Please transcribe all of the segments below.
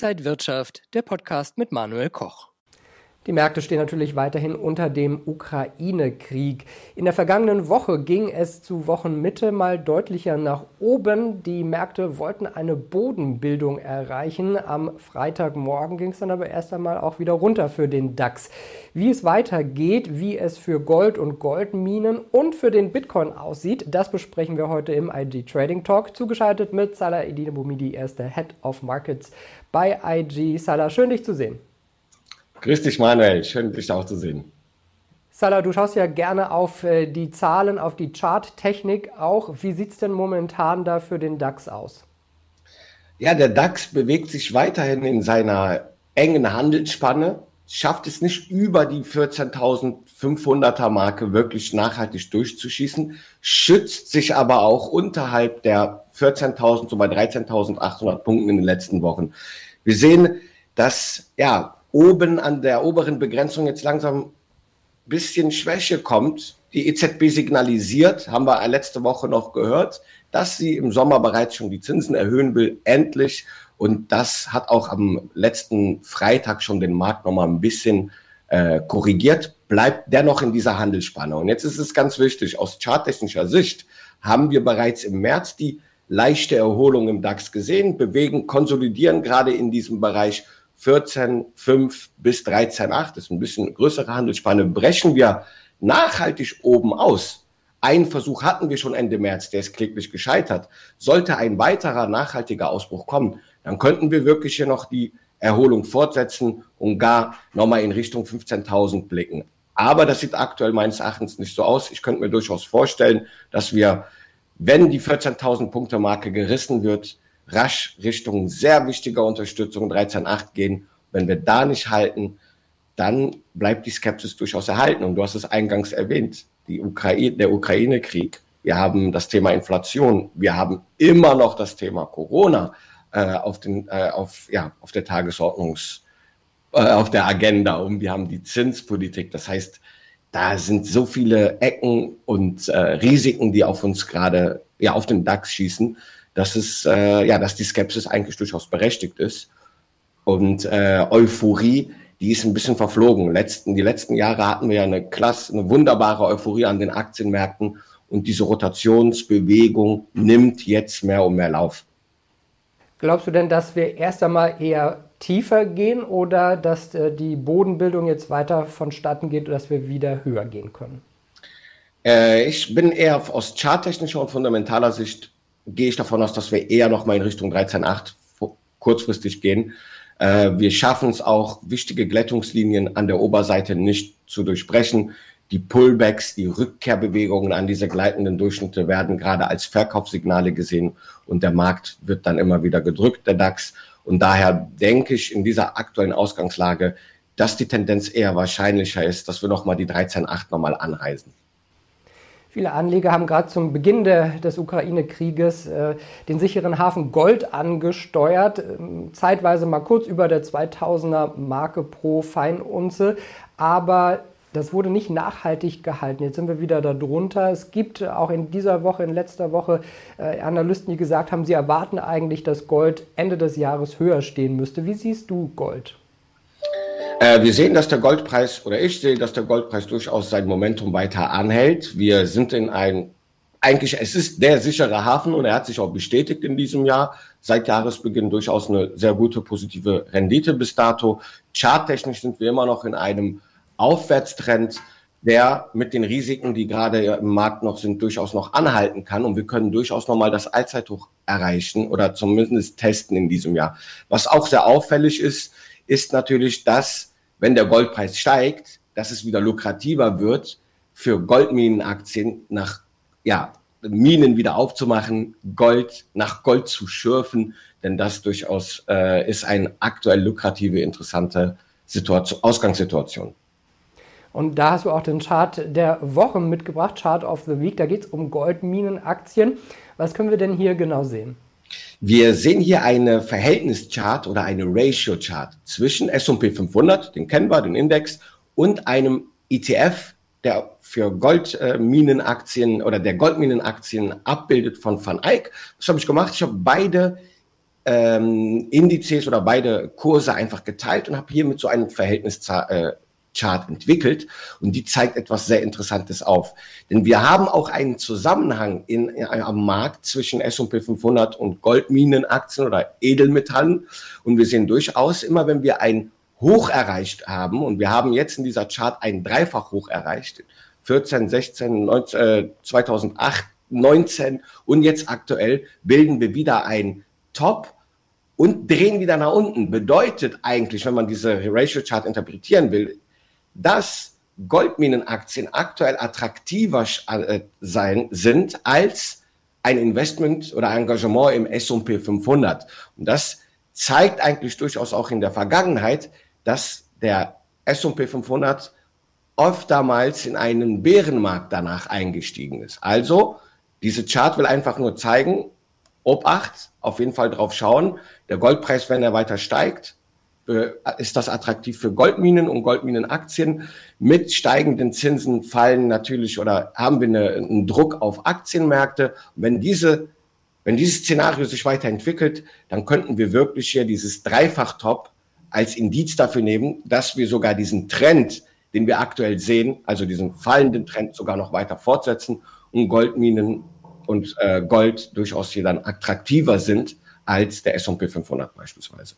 Inside Wirtschaft, der Podcast mit Manuel Koch. Die Märkte stehen natürlich weiterhin unter dem Ukraine-Krieg. In der vergangenen Woche ging es zu Wochenmitte mal deutlicher nach oben. Die Märkte wollten eine Bodenbildung erreichen. Am Freitagmorgen ging es dann aber erst einmal auch wieder runter für den DAX. Wie es weitergeht, wie es für Gold und Goldminen und für den Bitcoin aussieht, das besprechen wir heute im IG Trading Talk. Zugeschaltet mit Salah Edine Bumidi, er ist der Head of Markets bei IG. Salah, schön dich zu sehen. Grüß dich, Manuel. Schön, dich auch zu sehen. Salah, du schaust ja gerne auf äh, die Zahlen, auf die Charttechnik auch. Wie sieht es denn momentan da für den DAX aus? Ja, der DAX bewegt sich weiterhin in seiner engen Handelsspanne, schafft es nicht über die 14.500er Marke wirklich nachhaltig durchzuschießen, schützt sich aber auch unterhalb der 14.000, so bei 13.800 Punkten in den letzten Wochen. Wir sehen, dass ja oben an der oberen Begrenzung jetzt langsam ein bisschen Schwäche kommt. Die EZB signalisiert, haben wir letzte Woche noch gehört, dass sie im Sommer bereits schon die Zinsen erhöhen will, endlich. Und das hat auch am letzten Freitag schon den Markt nochmal ein bisschen äh, korrigiert, bleibt dennoch in dieser Handelsspanne. Und jetzt ist es ganz wichtig, aus charttechnischer Sicht haben wir bereits im März die leichte Erholung im DAX gesehen, bewegen, konsolidieren gerade in diesem Bereich 14,5 bis 13,8, das ist ein bisschen größere Handelsspanne, brechen wir nachhaltig oben aus. Einen Versuch hatten wir schon Ende März, der ist kläglich gescheitert. Sollte ein weiterer nachhaltiger Ausbruch kommen, dann könnten wir wirklich hier noch die Erholung fortsetzen und gar nochmal in Richtung 15.000 blicken. Aber das sieht aktuell meines Erachtens nicht so aus. Ich könnte mir durchaus vorstellen, dass wir, wenn die 14.000 Punkte Marke gerissen wird, rasch Richtung sehr wichtiger Unterstützung 13.8 gehen. Wenn wir da nicht halten, dann bleibt die Skepsis durchaus erhalten. Und du hast es eingangs erwähnt, die Ukraine, der Ukraine-Krieg. Wir haben das Thema Inflation. Wir haben immer noch das Thema Corona äh, auf, den, äh, auf, ja, auf der Tagesordnungs, äh, auf der Agenda. Und wir haben die Zinspolitik. Das heißt, da sind so viele Ecken und äh, Risiken, die auf uns gerade, ja, auf den DAX schießen, dass es, äh, ja, dass die Skepsis eigentlich durchaus berechtigt ist. Und äh, Euphorie, die ist ein bisschen verflogen. Letzten, die letzten Jahre hatten wir ja eine klasse, eine wunderbare Euphorie an den Aktienmärkten und diese Rotationsbewegung nimmt jetzt mehr und mehr Lauf. Glaubst du denn, dass wir erst einmal eher tiefer gehen oder dass äh, die Bodenbildung jetzt weiter vonstatten geht und dass wir wieder höher gehen können? Äh, ich bin eher aus charttechnischer und fundamentaler Sicht gehe ich davon aus, dass wir eher noch mal in Richtung 13.8 kurzfristig gehen. Äh, wir schaffen es auch, wichtige Glättungslinien an der Oberseite nicht zu durchbrechen. Die Pullbacks, die Rückkehrbewegungen an diese gleitenden Durchschnitte werden gerade als Verkaufssignale gesehen und der Markt wird dann immer wieder gedrückt, der DAX. Und daher denke ich in dieser aktuellen Ausgangslage, dass die Tendenz eher wahrscheinlicher ist, dass wir nochmal die 13.8 nochmal anreisen. Viele Anleger haben gerade zum Beginn der, des Ukraine-Krieges äh, den sicheren Hafen Gold angesteuert, äh, zeitweise mal kurz über der 2000er Marke pro Feinunze, aber das wurde nicht nachhaltig gehalten. Jetzt sind wir wieder darunter. Es gibt auch in dieser Woche, in letzter Woche, äh, Analysten, die gesagt haben, sie erwarten eigentlich, dass Gold Ende des Jahres höher stehen müsste. Wie siehst du Gold? Äh, wir sehen, dass der Goldpreis, oder ich sehe, dass der Goldpreis durchaus sein Momentum weiter anhält. Wir sind in ein, eigentlich, es ist der sichere Hafen und er hat sich auch bestätigt in diesem Jahr. Seit Jahresbeginn durchaus eine sehr gute positive Rendite bis dato. Charttechnisch sind wir immer noch in einem Aufwärtstrend, der mit den Risiken, die gerade im Markt noch sind, durchaus noch anhalten kann. Und wir können durchaus nochmal das Allzeithoch erreichen oder zumindest testen in diesem Jahr. Was auch sehr auffällig ist, ist natürlich, dass, wenn der Goldpreis steigt, dass es wieder lukrativer wird, für Goldminenaktien nach ja, Minen wieder aufzumachen, Gold nach Gold zu schürfen, denn das durchaus äh, ist eine aktuell lukrative, interessante Situation, Ausgangssituation. Und da hast du auch den Chart der Woche mitgebracht, Chart of the Week. Da geht es um Goldminenaktien. Was können wir denn hier genau sehen? Wir sehen hier eine Verhältnischart oder eine Ratio-Chart zwischen S&P 500, den kennen wir, den Index, und einem ETF, der für Goldminenaktien oder der Goldminenaktien abbildet von Van Eyck. Was habe ich gemacht? Ich habe beide ähm, Indizes oder beide Kurse einfach geteilt und habe hier mit so einem Verhältnischart äh, entwickelt und die zeigt etwas sehr Interessantes auf. Denn wir haben auch einen Zusammenhang in, in, am Markt zwischen S&P 500 und Goldminenaktien oder Edelmetallen und wir sehen durchaus immer, wenn wir ein Hoch erreicht haben und wir haben jetzt in dieser Chart ein Dreifach-Hoch erreicht, 14, 16, 19, äh, 2008, 19 und jetzt aktuell bilden wir wieder ein Top und drehen wieder nach unten. Bedeutet eigentlich, wenn man diese Ratio Chart interpretieren will, dass Goldminenaktien aktuell attraktiver äh, sein, sind als ein Investment oder Engagement im S&P 500. Und das zeigt eigentlich durchaus auch in der Vergangenheit, dass der S&P 500 oft damals in einen Bärenmarkt danach eingestiegen ist. Also, diese Chart will einfach nur zeigen, Obacht, auf jeden Fall drauf schauen. Der Goldpreis, wenn er weiter steigt, äh, ist das attraktiv für Goldminen und Goldminenaktien. Mit steigenden Zinsen fallen natürlich oder haben wir eine, einen Druck auf Aktienmärkte. Und wenn diese wenn dieses Szenario sich weiterentwickelt, dann könnten wir wirklich hier dieses Dreifach-Top als Indiz dafür nehmen, dass wir sogar diesen Trend, den wir aktuell sehen, also diesen fallenden Trend sogar noch weiter fortsetzen und Goldminen und äh, Gold durchaus hier dann attraktiver sind als der S&P 500 beispielsweise.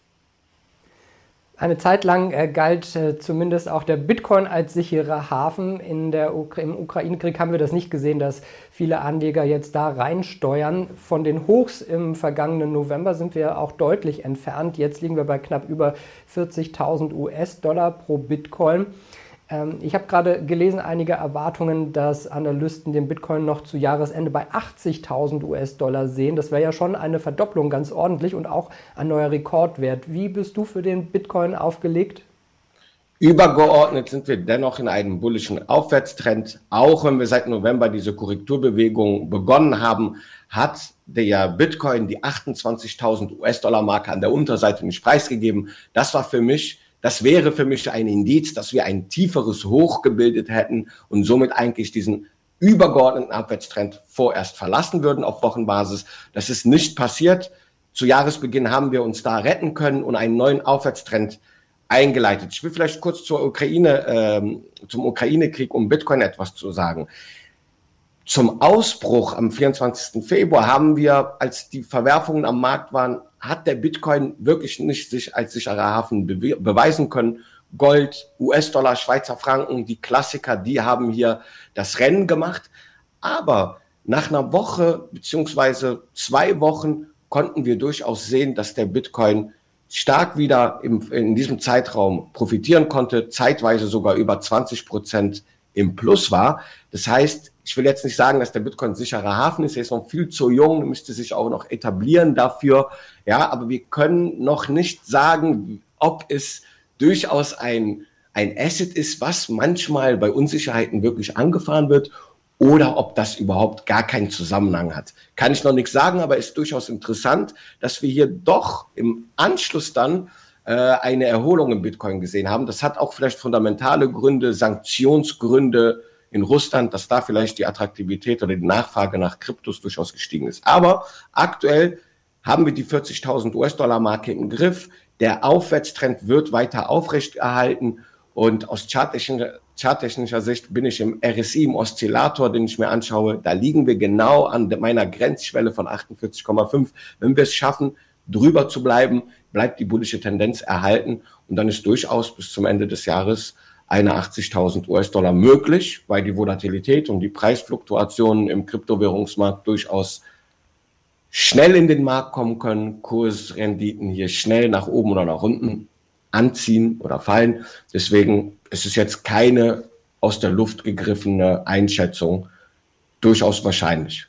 Eine Zeit lang äh, galt äh, zumindest auch der Bitcoin als sicherer Hafen. In der Ukra Im Ukraine-Krieg haben wir das nicht gesehen, dass viele Anleger jetzt da reinsteuern. Von den Hochs im vergangenen November sind wir auch deutlich entfernt. Jetzt liegen wir bei knapp über 40.000 US-Dollar pro Bitcoin. Ähm, ich habe gerade gelesen, einige Erwartungen, dass Analysten den Bitcoin noch zu Jahresende bei 80.000 US-Dollar sehen. Das wäre ja schon eine Verdopplung ganz ordentlich und auch ein neuer Rekordwert. Wie bist du für den Bitcoin aufgelegt? Übergeordnet sind wir dennoch in einem bullischen Aufwärtstrend. Auch wenn wir seit November diese Korrekturbewegung begonnen haben, hat der Bitcoin die 28.000 US-Dollar-Marke an der Unterseite nicht preisgegeben. Das war für mich das wäre für mich ein Indiz, dass wir ein tieferes Hoch gebildet hätten und somit eigentlich diesen übergeordneten Abwärtstrend vorerst verlassen würden auf Wochenbasis. Das ist nicht passiert. Zu Jahresbeginn haben wir uns da retten können und einen neuen Aufwärtstrend eingeleitet. Ich will vielleicht kurz zur Ukraine, ähm, zum Ukraine-Krieg um Bitcoin etwas zu sagen. Zum Ausbruch am 24. Februar haben wir, als die Verwerfungen am Markt waren, hat der Bitcoin wirklich nicht sich als sicherer Hafen be beweisen können. Gold, US-Dollar, Schweizer Franken, die Klassiker, die haben hier das Rennen gemacht. Aber nach einer Woche beziehungsweise zwei Wochen konnten wir durchaus sehen, dass der Bitcoin stark wieder im, in diesem Zeitraum profitieren konnte, zeitweise sogar über 20 Prozent im Plus war. Das heißt, ich will jetzt nicht sagen, dass der Bitcoin ein sicherer Hafen ist. Er ist noch viel zu jung, müsste sich auch noch etablieren dafür. Ja, aber wir können noch nicht sagen, ob es durchaus ein, ein Asset ist, was manchmal bei Unsicherheiten wirklich angefahren wird oder ob das überhaupt gar keinen Zusammenhang hat. Kann ich noch nichts sagen, aber ist durchaus interessant, dass wir hier doch im Anschluss dann äh, eine Erholung im Bitcoin gesehen haben. Das hat auch vielleicht fundamentale Gründe, Sanktionsgründe, in Russland, dass da vielleicht die Attraktivität oder die Nachfrage nach Kryptos durchaus gestiegen ist. Aber aktuell haben wir die 40.000 US-Dollar-Marke im Griff. Der Aufwärtstrend wird weiter aufrechterhalten. Und aus charttechnischer, charttechnischer Sicht bin ich im RSI, im Oszillator, den ich mir anschaue. Da liegen wir genau an meiner Grenzschwelle von 48,5. Wenn wir es schaffen, drüber zu bleiben, bleibt die bullische Tendenz erhalten. Und dann ist durchaus bis zum Ende des Jahres 81.000 US-Dollar möglich, weil die Volatilität und die Preisfluktuationen im Kryptowährungsmarkt durchaus schnell in den Markt kommen können, Kursrenditen hier schnell nach oben oder nach unten anziehen oder fallen. Deswegen ist es jetzt keine aus der Luft gegriffene Einschätzung, durchaus wahrscheinlich.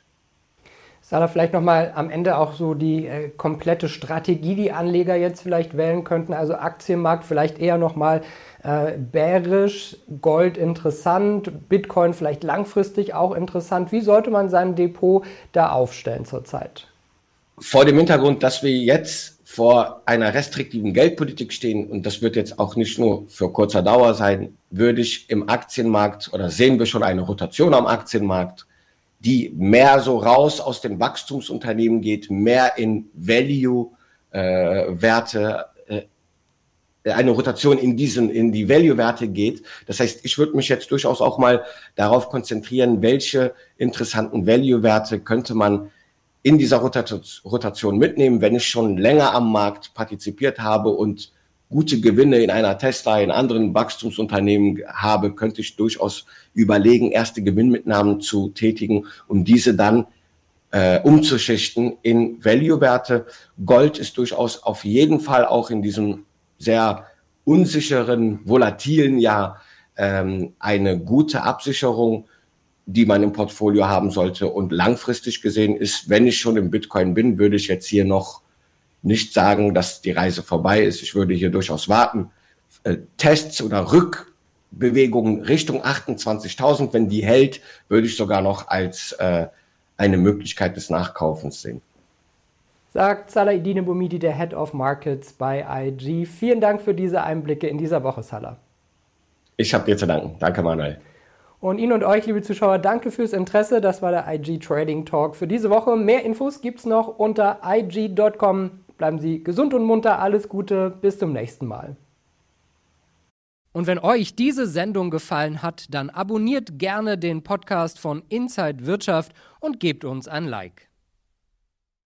Sala, vielleicht nochmal am Ende auch so die äh, komplette Strategie, die Anleger jetzt vielleicht wählen könnten. Also Aktienmarkt vielleicht eher nochmal äh, bärisch, Gold interessant, Bitcoin vielleicht langfristig auch interessant. Wie sollte man sein Depot da aufstellen zurzeit? Vor dem Hintergrund, dass wir jetzt vor einer restriktiven Geldpolitik stehen, und das wird jetzt auch nicht nur für kurzer Dauer sein, würde ich im Aktienmarkt oder sehen wir schon eine Rotation am Aktienmarkt die mehr so raus aus den Wachstumsunternehmen geht, mehr in Value äh, äh, eine Rotation in diesen, in die Value-Werte geht. Das heißt, ich würde mich jetzt durchaus auch mal darauf konzentrieren, welche interessanten Value-Werte könnte man in dieser Rotation mitnehmen, wenn ich schon länger am Markt partizipiert habe und gute Gewinne in einer Tesla, in anderen Wachstumsunternehmen habe, könnte ich durchaus überlegen, erste Gewinnmitnahmen zu tätigen, um diese dann äh, umzuschichten in Value-Werte. Gold ist durchaus auf jeden Fall auch in diesem sehr unsicheren, volatilen Jahr ähm, eine gute Absicherung, die man im Portfolio haben sollte. Und langfristig gesehen ist, wenn ich schon im Bitcoin bin, würde ich jetzt hier noch nicht sagen, dass die Reise vorbei ist. Ich würde hier durchaus warten. Äh, Tests oder Rückbewegungen Richtung 28.000, wenn die hält, würde ich sogar noch als äh, eine Möglichkeit des Nachkaufens sehen. Sagt Salah Idine Bumidi, der Head of Markets bei IG. Vielen Dank für diese Einblicke in dieser Woche, Salah. Ich habe dir zu danken. Danke, Manuel. Und Ihnen und euch, liebe Zuschauer, danke fürs Interesse. Das war der IG Trading Talk für diese Woche. Mehr Infos gibt es noch unter ig.com. Bleiben Sie gesund und munter. Alles Gute. Bis zum nächsten Mal. Und wenn euch diese Sendung gefallen hat, dann abonniert gerne den Podcast von Inside Wirtschaft und gebt uns ein Like.